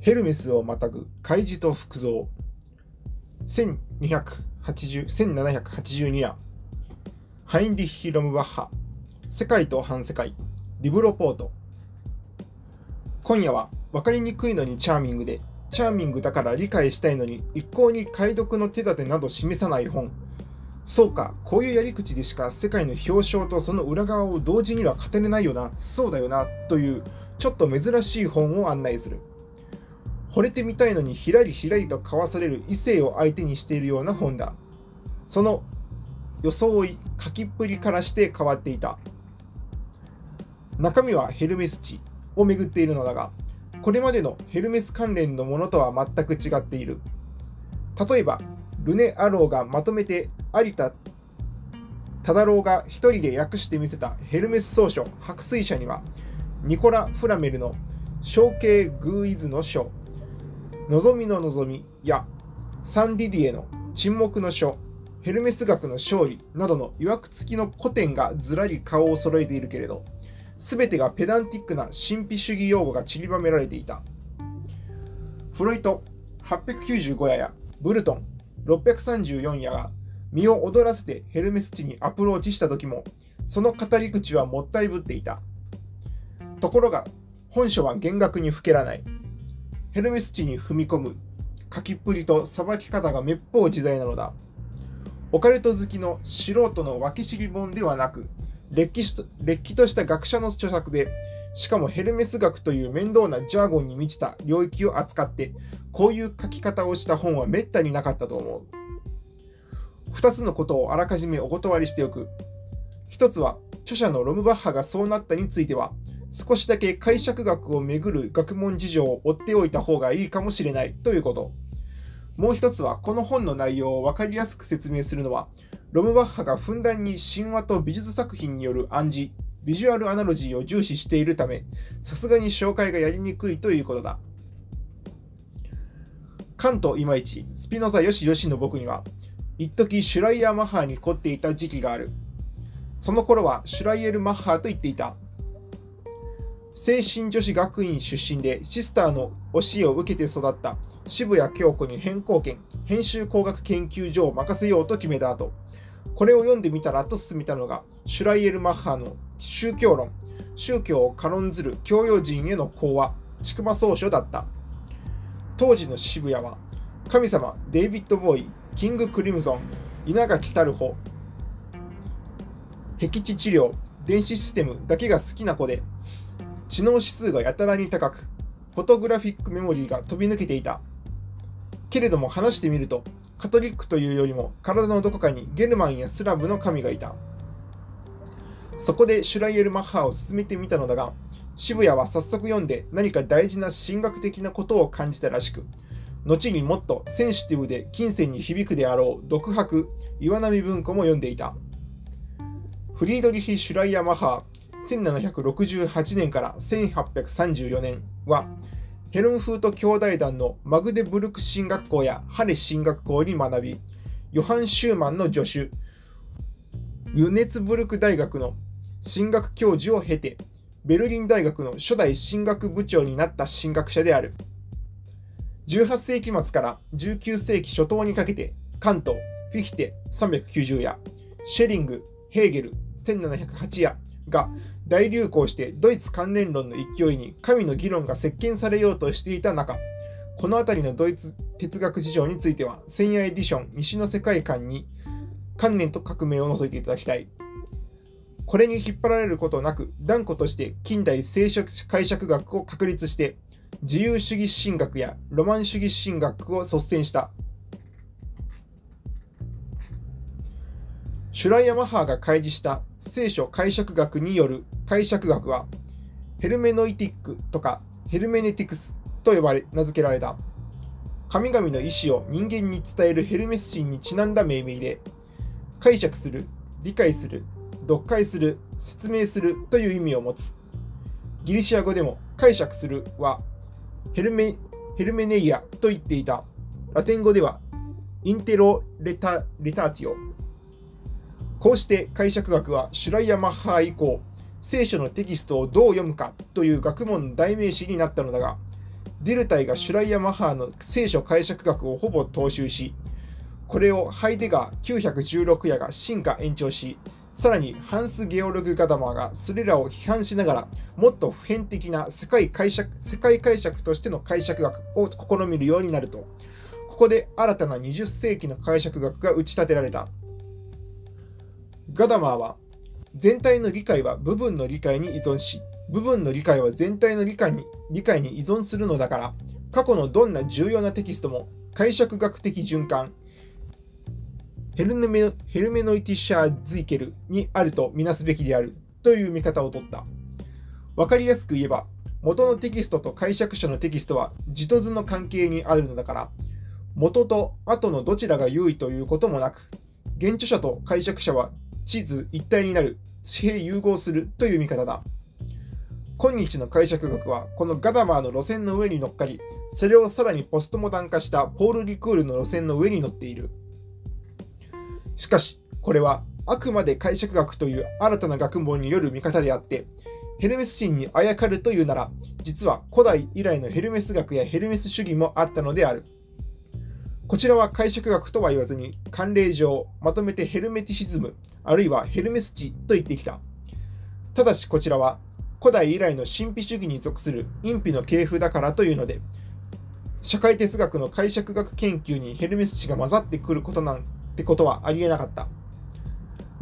ヘルメスをまたぐ開示と服造1782年ハインリッヒ・ロムバッハ。世界と反世界。リブロポート。今夜は分かりにくいのにチャーミングで。チャーミングだから理解したいのに一向に解読の手立てなど示さない本。そうか、こういうやり口でしか世界の表彰とその裏側を同時には語れないよな、そうだよな、というちょっと珍しい本を案内する。惚れてみたいのにひらりひらりと交わされる異性を相手にしているような本だ。その装い、書きっぷりからして変わっていた。中身はヘルメス地を巡っているのだが、これまでのヘルメス関連のものとは全く違っている。例えば、ルネ・アローがまとめて有田忠郎が一人で訳してみせたヘルメス総書白水社にはニコラ・フラメルの象形グーイズの書望みの望みやサンディディエの沈黙の書ヘルメス学の勝利などの曰く付きの古典がずらり顔を揃えているけれど全てがペダンティックな神秘主義用語が散りばめられていた。フロイト895夜やブルトン634夜が身を躍らせてヘルメス地にアプローチした時もその語り口はもったいぶっていた。ところが本書は弦楽にふけらない。ヘルメス地に踏み込む書きっぷりとさばき方がめっぽう自在なのだ。オカルト好きの素人の脇知り本ではなくれっきとした学者の著作でしかもヘルメス学という面倒なジャーゴンに満ちた領域を扱ってこういう書き方をした本はめったになかったと思う。2つのことをあらかじめお断りしておく。1つは著者のロムバッハがそうなったについては少しだけ解釈学をめぐる学問事情を追っておいた方がいいかもしれないということ。もう一つはこの本の内容を分かりやすく説明するのはロムバッハがふんだんに神話と美術作品による暗示ビジュアルアナロジーを重視しているためさすがに紹介がやりにくいということだ。関東いまいちスピノザよしよしの僕には一時シュライヤー・マッハーに凝っていた時期がある。その頃はシュライエル・マッハーと言っていた。精神女子学院出身でシスターの教えを受けて育った。渋谷京子に変更権編集工学研究所を任せようと決めた後。これを読んでみたらと進めたのがシュライエル・マッハの宗教論。宗教を軽んずる教養人への講話筑馬総書だった。当時の渋谷は神様デイビッド・ボーイキング・クリムゾン稲垣太穂僻地治療電子システムだけが好きな子で知能指数がやたらに高くフォトグラフィックメモリーが飛び抜けていた。けれども話してみるとカトリックというよりも体のどこかにゲルマンやスラブの神がいた。そこでシュライエル・マッハを進めてみたのだが渋谷は早速読んで何か大事な神学的なことを感じたらしく後にもっとセンシティブで金銭に響くであろう独白岩波文庫も読んでいた。フリードリヒ・シュライヤ・マハ1768年から1834年はヘルンフート兄弟団のマグデブルク進学校やハレ進学校に学び、ヨハン・シューマンの助手、ユネツブルク大学の進学教授を経て、ベルリン大学の初代進学部長になった進学者である。18世紀末から19世紀初頭にかけて、カント、フィヒテ390や、シェリング、ヘーゲル1708やが大流行してドイツ関連論の勢いに神の議論が席巻されようとしていた中、この辺りのドイツ哲学事情については、千夜エディション西の世界観に観念と革命を除いていただきたい。これに引っ張られることなく、断固として近代聖書解釈学を確立して、自由主義神学やロマン主義神学を率先した。シュライヤ・マハーが開示した聖書解釈学による解釈学は、ヘルメノイティックとかヘルメネティクスと呼ばれ、名付けられた。神々の意志を人間に伝えるヘルメス神にちなんだ命名で、解釈する、理解する、読解する、説明するという意味を持つ。ギリシア語でも解釈するはヘルメヘルメネイアと言っていた。ラテン語ではインテロレタレターティオ。こうして解釈学はシュライヤ・マッハー以降、聖書のテキストをどう読むかという学問の代名詞になったのだが、ディルタイがシュライヤ・マッハーの聖書解釈学をほぼ踏襲し、これをハイデガー916夜が進化延長し、さらにハンス・ゲオルグ・ガダマーがそれらを批判しながら、もっと普遍的な世界解釈世界解釈としての解釈学を試みるようになると、ここで新たな20世紀の解釈学が打ち立てられた。ガダマーは、全体の理解は部分の理解に依存し、部分の理解は全体の理解に理解に依存するのだから、過去のどんな重要なテキストも解釈学的循環、ヘルメヘルメノイティシャー・ズイケルにあるとみなすべきであるという見方を取った。わかりやすく言えば、元のテキストと解釈者のテキストは字と図の関係にあるのだから、元と後のどちらが優位ということもなく、原著者と解釈者は地図一体になる、地平融合するという見方だ。今日の解釈学はこのガダマーの路線の上に乗っかり、それをさらにポストモダン化したポール・リクールの路線の上に乗っている。しかし、これはあくまで解釈学という新たな学問による見方であって、ヘルメス神にあやかるというなら、実は古代以来のヘルメス学やヘルメス主義もあったのである。こちらは解釈学とは言わずに、慣例上、まとめてヘルメティシズム、あるいはヘルメス地と言ってきた。ただしこちらは、古代以来の神秘主義に属する隠秘の系譜だからというので、社会哲学の解釈学研究にヘルメス氏が混ざってくることなんてことはありえなかった。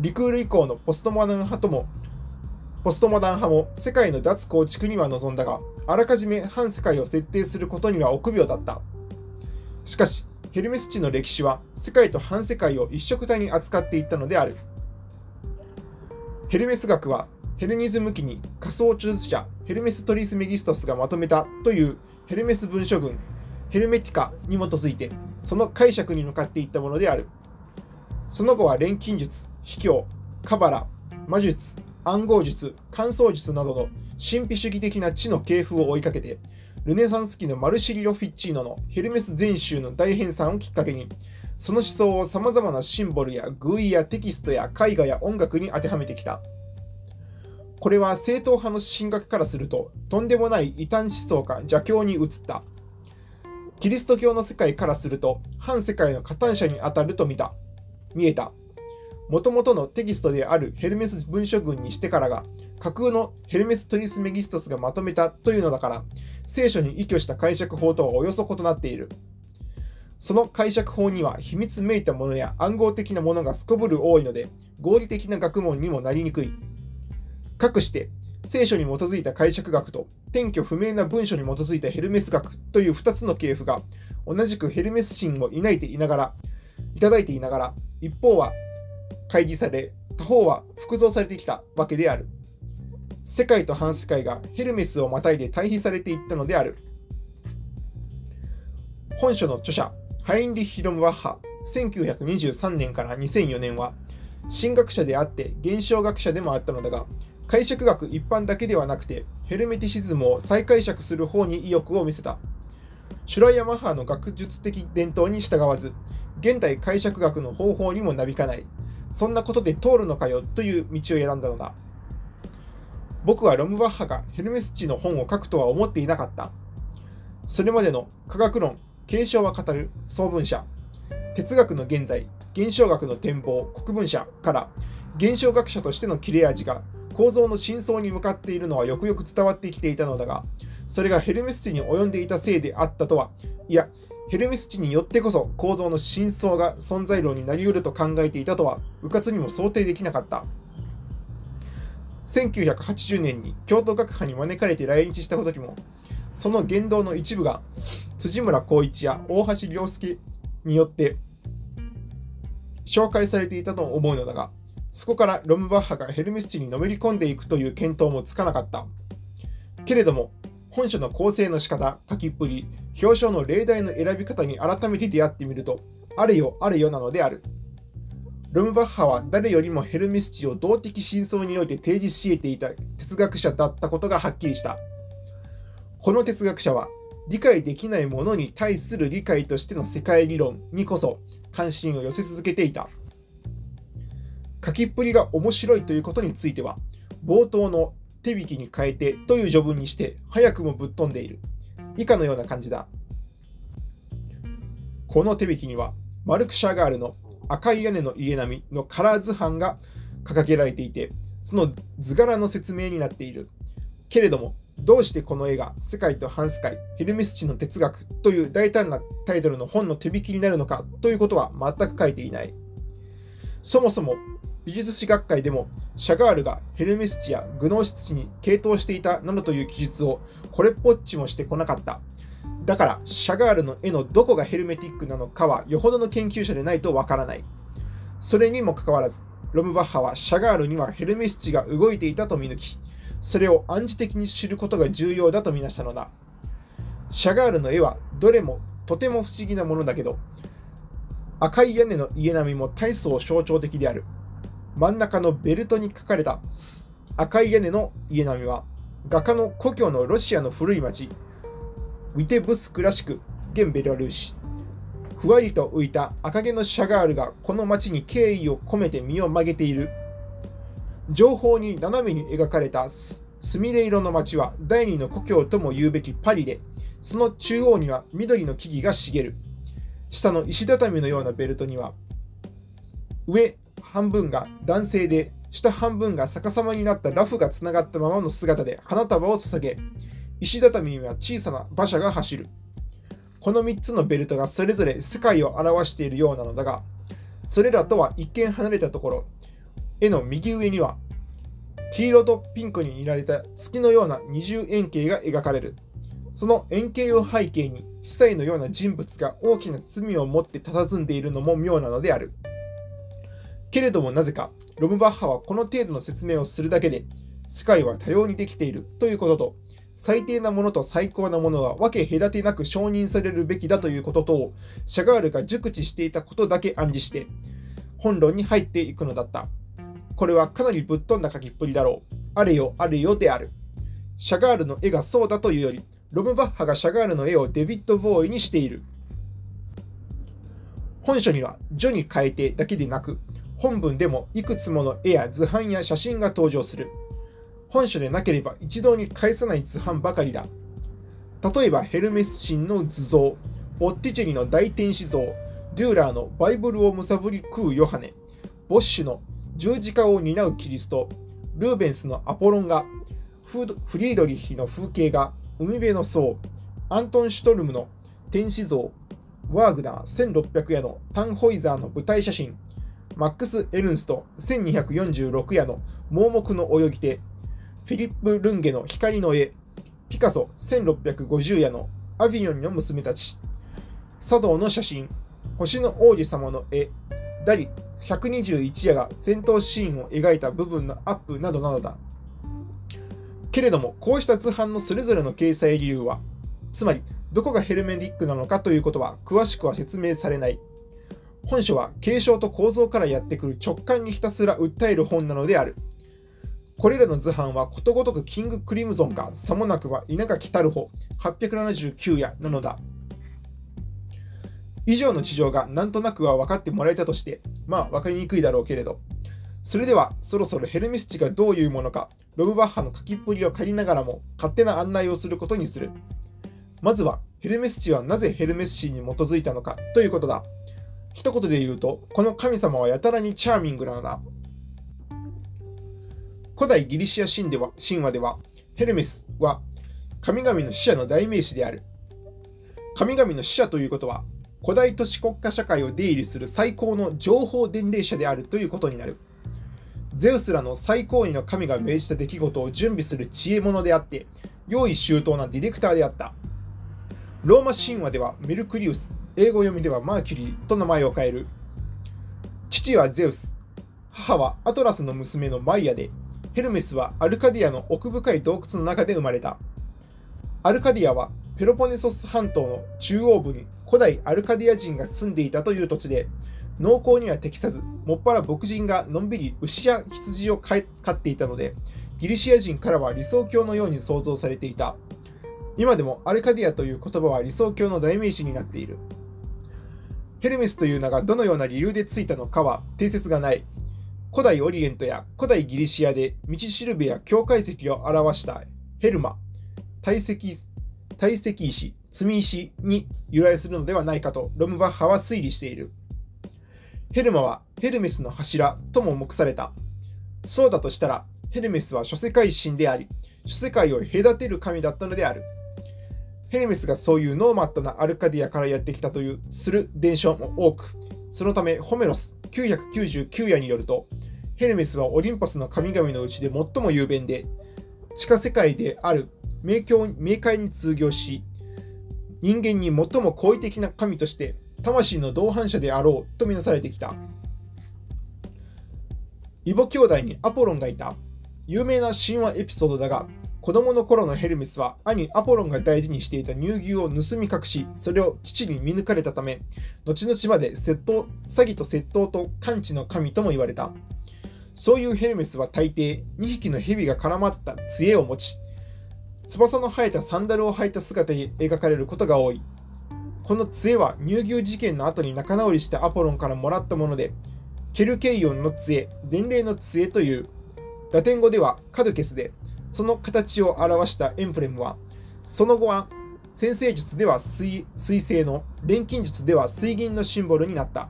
リクール以降のポストモダン派とも、ポストモダン派も世界の脱構築には望んだが、あらかじめ反世界を設定することには臆病だった。しかし、ヘルメス地の歴史は世界と反世界を一色体に扱っていったのである。ヘルメス学はヘルニズム期に仮想著述者ヘルメス・トリス・メギストスがまとめたというヘルメス文書群ヘルメティカに基づいてその解釈に向かっていったものである。その後は錬金術、秘境、カバラ、魔術、暗号術、乾燥術などの神秘主義的な知の系譜を追いかけて、ルネサンス期のマルシリオ・フィッチーノのヘルメス全集の大編纂をきっかけに、その思想を様々なシンボルや偶意やテキストや絵画や音楽に当てはめてきた。これは正統派の神学からすると、とんでもない異端思想か邪教に移った。キリスト教の世界からすると、反世界の加担者に当たると見た。見えた。もともとのテキストであるヘルメス文書群にしてからが、架空のヘルメス・トリス・メギストスがまとめたというのだから、聖書に依拠した解釈法とはおよそ異なっている。その解釈法には秘密めいたものや暗号的なものがすこぶる多いので、合理的な学問にもなりにくい。かくして、聖書に基づいた解釈学と転居不明な文書に基づいたヘルメス学という2つの系譜が同じくヘルメス神を抱いていながら、いただいていながら、一方は開示され、他方は複造されてきたわけである。世界と反世界がヘルメスをまたいで対比されていったのである。本書の著者、ハインリッヒ・ロムワッハ、1923年から2004年は、神学者であって現象学者でもあったのだが、解釈学一般だけではなくて、ヘルメティシズムを再解釈する方に意欲を見せた。シュライヤマハの学術的伝統に従わず、現代解釈学の方法にもなびかない。そんなことで通るのかよという道を選んだのだ。僕はロムバッハがヘルメス地の本を書くとは思っていなかった。それまでの科学論、継承は語る総文社、哲学の現在、現象学の展望、国文社から現象学者としての切れ味が構造の真相に向かっているのはよくよく伝わってきていたのだが、それがヘルメス地に及んでいたせいであったとは、いや、ヘルメス地によってこそ構造の真相が存在論になり得ると考えていたとは、迂闊にも想定できなかった。1980年に京都学派に招かれて来日した時も、その言動の一部が辻村光一や大橋良介によって紹介されていたと思うのだが、そこからロムバッハがヘルメス地にのめり込んでいくという見当もつかなかった。けれども、本書の構成の仕方、書きっぷり、表彰の例題の選び方に改めて出会ってみると、あれよあれよなのである。ロムバッハは誰よりもヘルメス地を動的真相において提示し得ていた哲学者だったことがはっきりした。この哲学者は、理解できないものに対する理解としての世界理論にこそ関心を寄せ続けていた。書きっぷりが面白いということについては、冒頭の手引きに変えてという序文にして早くもぶっ飛んでいる。以下のような感じだ。この手引きには、マルク・シャガールの赤い屋根の家並みのカラー図版が掲げられていて、その図柄の説明になっている。けれども、どうしてこの絵が世界と反世界、ヘルメス地の哲学という大胆なタイトルの本の手引きになるのかということは全く書いていない。そもそも美術史学会でもシャガールがヘルメス地やグノーシス地に傾倒していたなどという記述をこれっぽっちもしてこなかった。だからシャガールの絵のどこがヘルメティックなのかはよほどの研究者でないとわからない。それにもかかわらず、ロムバッハはシャガールにはヘルメス地が動いていたと見抜き、それを暗示的に知ることが重要だとみなしたのだ。シャガールの絵はどれもとても不思議なものだけど、赤い屋根の家並みも大層象徴的である。真ん中のベルトに書かれた赤い屋根の家並みは、画家の故郷のロシアの古い町、ウィテブスクらしく、現ベラルーシ。ふわりと浮いた赤毛のシャガールがこの町に敬意を込めて身を曲げている。情報に斜めに描かれたスミレ色の町は第二の故郷とも言うべきパリで、その中央には緑の木々が茂る。下の石畳のようなベルトには、上半分が男性で、下半分が逆さまになったラフがつながったままの姿で花束を捧げ、石畳には小さな馬車が走る。この3つのベルトがそれぞれ世界を表しているようなのだが、それらとは一見離れたところ、絵の右上には、黄色とピンクに似られた月のような二重円形が描かれる。その円形を背景に、司祭のような人物が大きな罪を持って佇んでいるのも妙なのである。けれどもなぜか、ロムバッハはこの程度の説明をするだけで、世界は多様にできているということと、最低なものと最高なものは分け隔てなく承認されるべきだということと、シャガールが熟知していたことだけ暗示して、本論に入っていくのだった。これはかなりぶっ飛んだ書きっぷりだろう。あれよあれよである。シャガールの絵がそうだというより、ロムバッハがシャガールの絵をデビッド・ボーイにしている。本書には序に変えてだけでなく、本文でもいくつもの絵や図版や写真が登場する。本書でなければ一堂に返さない図版ばかりだ。例えばヘルメス神の図像、ボッティチェリの大天使像、デューラーのバイブルをむさぶり食うヨハネ、ボッシュの十字架を担うキリスト、ルーベンスのアポロン画、フリードリヒの風景画、海辺の層、アントン・シュトルムの天使像、ワーグナー1600夜のタンホイザーの舞台写真、マックス・エルンスト1246夜の盲目の泳ぎ手、フィリップ・ルンゲの光の絵、ピカソ1650夜のアヴィヨンの娘たち、茶道の写真、星の王子様の絵、ダリ121夜が戦闘シーンを描いた部分のアップなどなどだ。けれども、こうした図版のそれぞれの掲載理由は、つまり、どこがヘルメディックなのかということは詳しくは説明されない。本書は継承と構造からやってくる直感にひたすら訴える本なのである。これらの図版はことごとくキング・クリムゾンか、さもなくは稲垣タルホ879夜なのだ。以上の事情がなんとなくは分かってもらえたとして、まあ分かりにくいだろうけれど。それでは、そろそろヘルメス地がどういうものか、ロブバッハの書きっぷりを借りながらも勝手な案内をすることにする。まずは、ヘルメス地はなぜヘルメス神に基づいたのかということだ。一言で言うと、この神様はやたらにチャーミングなのだ。古代ギリシア神では神話では、ヘルメスは神々の使者の代名詞である。神々の使者ということは、古代都市国家社会を出入りする最高の情報伝令者であるということになる。ゼウスらの最高位の神が命じた出来事を準備する知恵者であって、用意周到なディレクターであった。ローマ神話ではメルクリウス、英語読みではマーキュリーと名前を変える。父はゼウス、母はアトラスの娘のマイヤで、ヘルメスはアルカディアの奥深い洞窟の中で生まれた。アルカディアはペロポネソス半島の中央部に古代アルカディア人が住んでいたという土地で、農耕には適さず、もっぱら牧人がのんびり牛や羊を飼っていたので、ギリシア人からは理想郷のように想像されていた。今でもアルカディアという言葉は理想郷の代名詞になっている。ヘルメスという名がどのような理由でついたのかは定説がない。古代オリエントや古代ギリシアで道しるべや境界石を表したヘルマ、体積堆積石、積み石に由来するのではないかとロムバッハは推理している。ヘルマはヘルメスの柱とも目された。そうだとしたら、ヘルメスは諸世界神であり、諸世界を隔てる神だったのである。ヘルメスがそういうノーマットなアルカディアからやってきたというする伝承も多く、そのためホメロス999夜によると、ヘルメスはオリンパスの神々のうちで最も雄弁で、地下世界である冥境冥界に通行し、人間に最も好意的な神として魂の同伴者であろうとみなされてきた。異母兄弟にアポロンがいた。有名な神話エピソードだが、子供の頃のヘルメスは兄アポロンが大事にしていた乳牛を盗み隠し、それを父に見抜かれたため、後々まで窃盗詐欺と窃盗と完治の神とも言われた。そういうヘルメスは大抵2匹の蛇が絡まった杖を持ち、翼の生えたサンダルを履いた姿に描かれることが多い。この杖は乳牛事件の後に仲直りしたアポロンからもらったもので、ケルケイオンの杖、伝令の杖という、ラテン語ではカドケスで、その形を表したエンブレムは、その後は先生術では水水星の、錬金術では水銀のシンボルになった。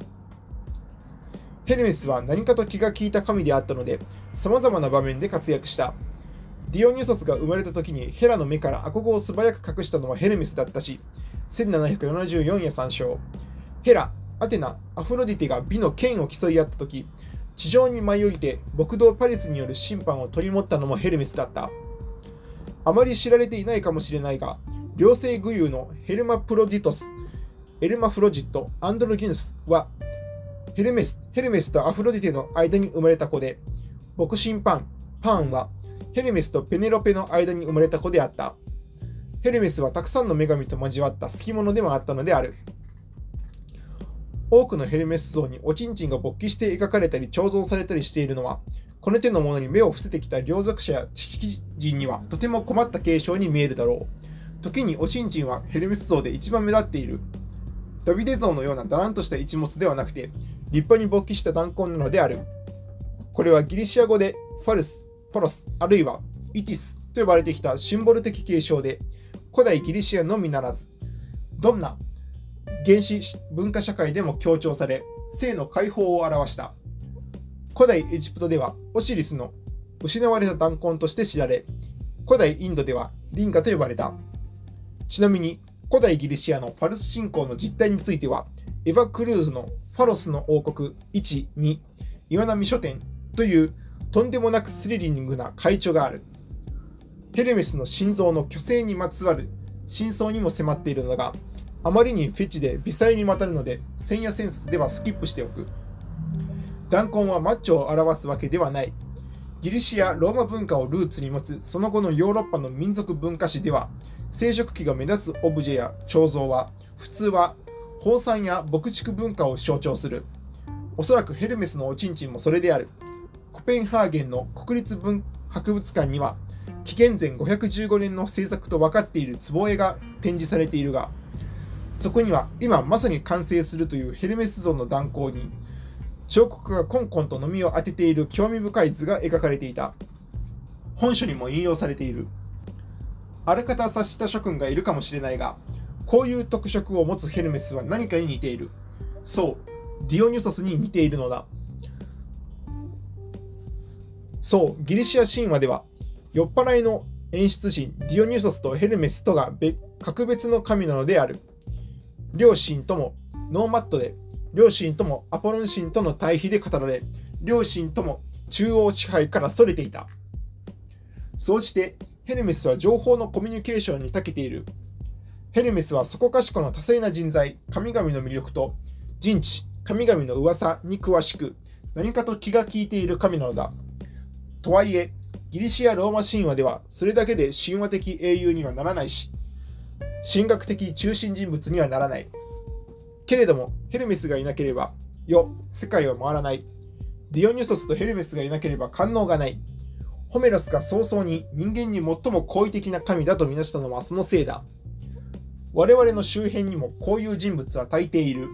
ヘルメスは何かと気が利いた神であったので、様々な場面で活躍した。ディオニュソスが生まれた時にヘラの目から赤子を素早く隠したのはヘルメスだったし、1774夜参照。ヘラ、アテナ、アフロディティが美の剣を競い合った時、地上に舞い降りて牧道パリスによる審判を取り持ったのもヘルメスだった。あまり知られていないかもしれないが、両性具有のヘルマプロディトス、エルマフロジット、アンドロギヌスはヘルメスヘルメスとアフロディテの間に生まれた子で、牧神パン、パーンはヘルメスとペネロペの間に生まれた子であった。ヘルメスはたくさんの女神と交わった好き者でもあったのである。多くのヘルメス像におちんちんが勃起して描かれたり彫像されたりしているのは、この手のものに目を伏せてきた両族者や知識人にはとても困った継承に見えるだろう。時におちんちんはヘルメス像で一番目立っている。ダビデ像のようなだらんとした一物ではなくて、立派に勃起した弾痕なのである。これはギリシア語でファルス、フォロス、あるいはイティスと呼ばれてきたシンボル的継承で、古代ギリシアのみならず、どんな原始文化社会でも強調され、性の解放を表した。古代エジプトではオシリスの失われた弾痕として知られ、古代インドではリンガと呼ばれた。ちなみに、古代ギリシアのファルス信仰の実態については、エヴァ・クルーズのファロスの王国1、2、岩波書店というとんでもなくスリリングな会長がある。ヘルメスの心臓の虚勢にまつわる真相にも迫っているのが、あまりにフェチで微細にわたるので、千夜センスではスキップしておく。弾痕はマッチョを表すわけではない。ギリシア・ローマ文化をルーツに持つその後のヨーロッパの民族文化史では、生殖器が目立つオブジェや彫像は、普通は放散や牧畜文化を象徴する。おそらくヘルメスのおちんちんもそれである。コペンハーゲンの国立文博物館には、紀元前515年の制作と分かっている壺絵が展示されているが、そこには今まさに完成するというヘルメス像の断行に、彫刻がコンコンとのみを当てている興味深い図が描かれていた。本書にも引用されている。ある方察した諸君がいるかもしれないが、こういう特色を持つヘルメスは何かに似ている。そう、ディオニュソスに似ているのだ。そう、ギリシア神話では、酔っ払いの演出神ディオニュソスとヘルメスとが格別の神なのである。両神ともノーマットで、両神ともアポロン神との対比で語られ、両神とも中央支配から逸れていた。そうして、ヘルメスは情報のコミュニケーションに長けている。ヘルメスはそこかしこの多彩な人材、神々の魅力と人知、神々の噂に詳しく、何かと気が利いている神なのだ。とはいえ、ギリシア・ローマ神話ではそれだけで神話的英雄にはならないし、神学的中心人物にはならない。けれども、ヘルメスがいなければ、よ、世界は回らない。ディオニュソスとヘルメスがいなければ官能がない。ホメロスが早々に人間に最も好意的な神だとみなしたのはそのせいだ。我々の周辺にもこういう人物は大抵いる。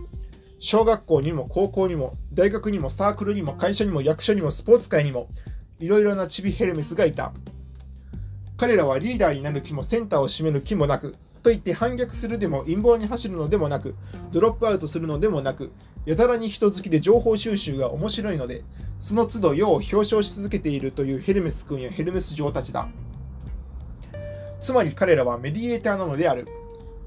小学校にも高校にも大学にもサークルにも会社にも役所にもスポーツ界にもいろいろなチビヘルメスがいた。彼らはリーダーになる気もセンターを占める気もなく、といって反逆するでも陰謀に走るのでもなく、ドロップアウトするのでもなく、やたらに人好きで情報収集が面白いので、その都度世を表彰し続けているというヘルメス君やヘルメス嬢たちだ。つまり彼らはメディエーターなのである。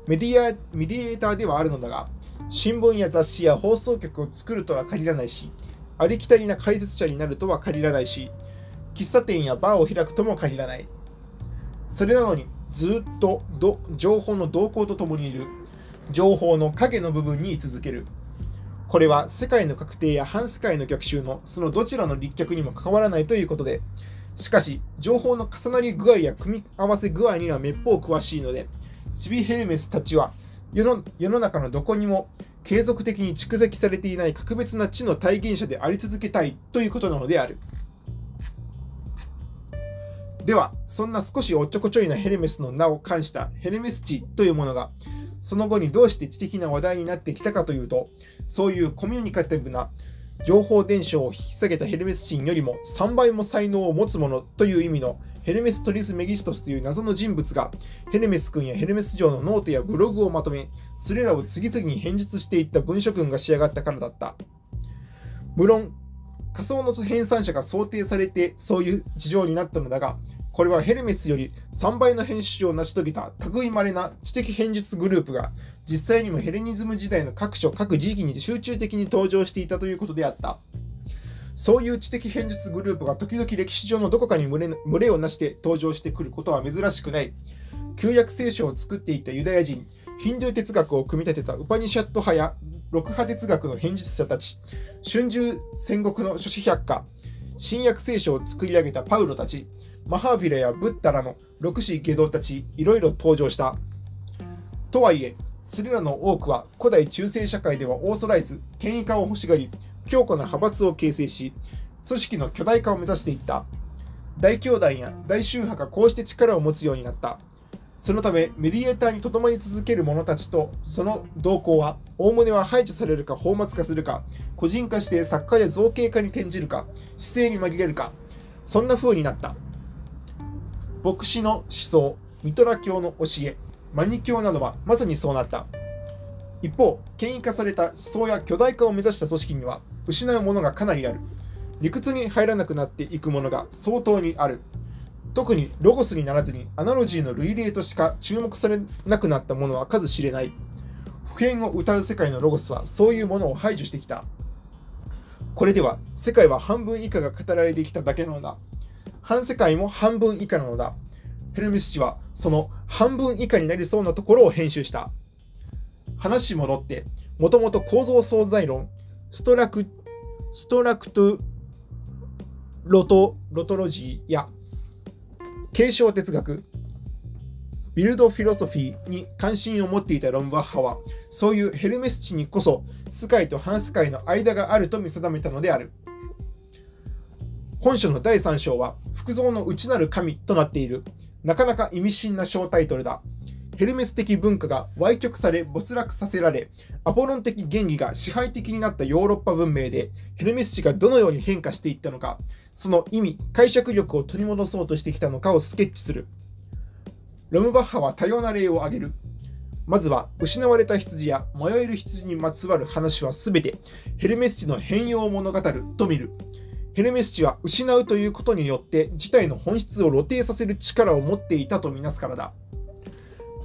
メディアメディエーターではあるのだが、新聞や雑誌や放送局を作るとは限らないし、ありきたりな解説者になるとは限らないし、喫茶店やバーを開くとも限らない。それなのに、ずっと情報の動向とともにいる。情報の影の部分に居続ける。これは世界の確定や反世界の逆襲のそのどちらの立脚にも関わらないということで、しかし、情報の重なり具合や組み合わせ具合にはめっぽう詳しいので、チビヘルメスたちは世の世の中のどこにも継続的に蓄積されていない格別な知の体現者であり続けたいということなのである。では、そんな少しおっちょこちょいなヘルメスの名を冠したヘルメス知というものが、その後にどうして知的な話題になってきたかというと、そういうコミュニカティブな情報伝承を引っ提げたヘルメス神よりも3倍も才能を持つ者という意味のヘルメス・トリス・メギストスという謎の人物がヘルメス君やヘルメス城のノートやブログをまとめそれらを次々に編述していった文書群が仕上がったからだった。無論仮想の編纂者が想定されてそういう事情になったのだがこれはヘルメスより3倍の編集を成し遂げた類まれな知的編術グループが実際にもヘレニズム時代の各所各時期に集中的に登場していたということであった。そういう知的編術グループが時々歴史上のどこかに群れ群れをなして登場してくることは珍しくない。旧約聖書を作っていたユダヤ人、ヒンドゥー哲学を組み立てたウパニシャット派や六派哲学の編術者たち、春秋戦国の諸子百科、新約聖書を作り上げたパウロたち、マハーフィラやブッダらの六子下道たち、いろいろ登場した。とはいえ、それらの多くは古代中世社会ではオーソライズ、権威化を欲しがり、強固な派閥を形成し、組織の巨大化を目指していった。大教団や大宗派がこうして力を持つようになった。そのため、メディエーターにとどまり続ける者たちとその動向は、おおむねは排除されるか放末化するか、個人化して作家や造形化に転じるか、姿勢に紛れるか、そんな風になった。牧師の思想、ミトラ教の教え、マニ教などはまさにそうなった。一方、権威化された思想や巨大化を目指した組織には失うものがかなりある。理屈に入らなくなっていくものが相当にある。特にロゴスにならずにアナロジーの類例としか注目されなくなったものは数知れない。普遍を歌う世界のロゴスはそういうものを排除してきた。これでは世界は半分以下が語られてきただけなのだ。半世界も半分以下なのだ。ヘルミス氏はその半分以下になりそうなところを編集した。話戻って、もともと構造存在論、ストラク、ストラクトオントロジーや形象哲学、 Bild philosophy に関心を持っていたロムバッハは、そういうヘルメス知にこそ、世界と反世界の間があると見定めたのである。本書の第3章は、福造の内なる神となっている。なかなか意味深な小タイトルだ。ヘルメス的文化が歪曲され没落させられ、アポロン的原理が支配的になったヨーロッパ文明で、ヘルメス地がどのように変化していったのか、その意味、解釈力を取り戻そうとしてきたのかをスケッチする。ロムバッハは多様な例を挙げる。まずは、失われた羊や迷える羊にまつわる話はすべて、ヘルメス地の変容を物語ると見る。ヘルメス地は失うということによって事態の本質を露呈させる力を持っていたとみなすからだ。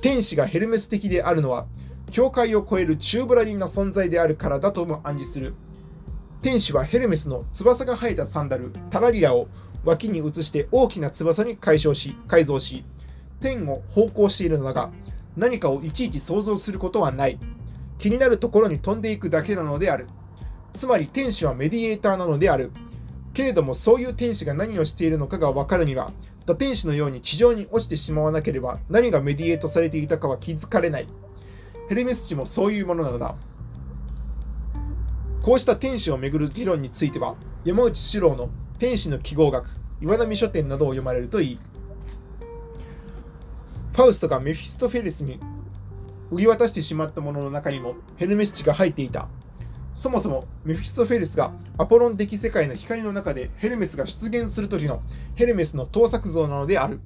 天使がヘルメス的であるのは、教会を超える宙ぶらりんな存在であるからだとも暗示する。天使はヘルメスの翼が生えたサンダル、タラリアを脇に移して大きな翼に解消し、改造し、天を方向しているのだが、何かをいちいち想像することはない。気になるところに飛んでいくだけなのである。つまり天使はメディエーターなのである。けれどもそういう天使が何をしているのかが分かるには、堕天使のように地上に落ちてしまわなければ何が mediate されていたかは気づかれない。ヘルメス知もそういうものなのだ。こうした天使をめぐる議論については、山内志朗の天使の記号学、岩波書店などを読まれるといい。ファウストがメフィストフェレスに売り渡してしまったものの中にもヘルメス知が入っていた。そもそもメフィストフェレスがアポロン的世界の光の中でヘルメスが出現する時のヘルメスの盗作像なのである。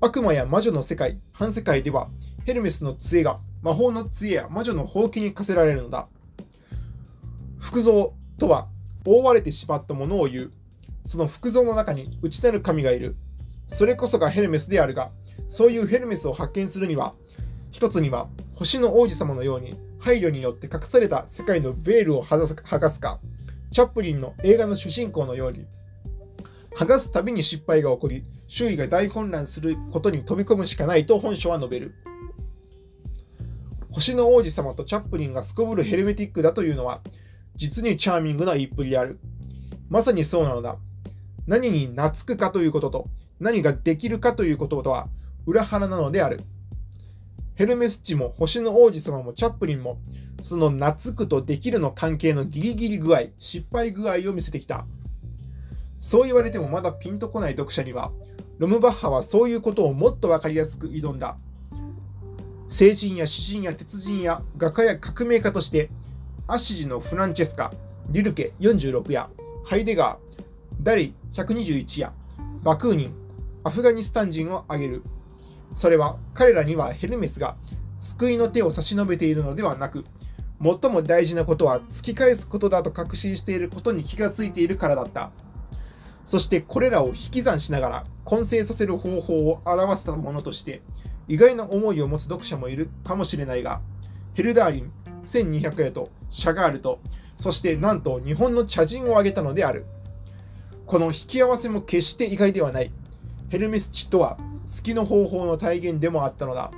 悪魔や魔女の世界、反世界ではヘルメスの杖が魔法の杖や魔女のほうきに課せられるのだ。服像とは覆われてしまったものを言う。その服像の中に内なる神がいる。それこそがヘルメスであるが、そういうヘルメスを発見するには、一つには星の王子様のように配慮によって隠された世界のベールを剥がすか、チャップリンの映画の主人公のように、剥がすたびに失敗が起こり、周囲が大混乱することに飛び込むしかないと本書は述べる。星の王子様とチャップリンがすこぶるヘルメティックだというのは、実にチャーミングな言いっぷりである。まさにそうなのだ。何に懐くかということと、何ができるかということとは裏腹なのである。ヘルメスチも星の王子様もチャップリンも、その懐くとできるの関係のギリギリ具合、失敗具合を見せてきた。そう言われてもまだピンとこない読者には、ロムバッハはそういうことをもっとわかりやすく挑んだ。聖人や詩人や鉄人や画家や革命家として、アシジのフランチェスカ、リルケ46やハイデガー、ダリ121やバクーニン、アフガニスタン人を挙げる。それは彼らにはヘルメスが救いの手を差し伸べているのではなく、最も大事なことは突き返すことだと確信していることに気がついているからだった。そしてこれらを引き算しながら混成させる方法を表したものとして、意外な思いを持つ読者もいるかもしれないが、ヘルダーリン、1200円とシャガールと、そしてなんと日本の茶人を挙げたのである。この引き合わせも決して意外ではない。ヘルメスチとは月の方法の体現でもあったのだ。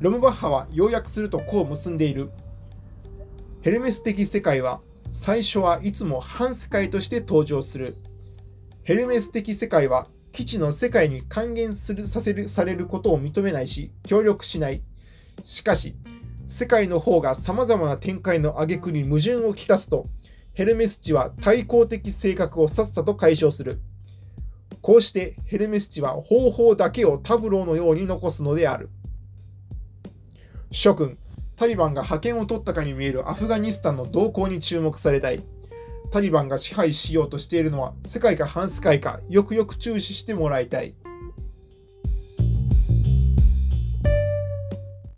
ロムバッハは要約するとこう結んでいる。ヘルメス的世界は最初はいつも反世界として登場する。ヘルメス的世界は基地の世界に還元するさせるされることを認めないし、協力しない。しかし、世界の方が様々な展開の挙句に矛盾をきたすと、ヘルメス地は対抗的性格をさっさと解消する。こうしてヘルメス地は方法だけをタブローのように残すのである。諸君、タリバンが覇権を取ったかに見えるアフガニスタンの動向に注目されたい。タリバンが支配しようとしているのは世界か反世界かよくよく注視してもらいたい。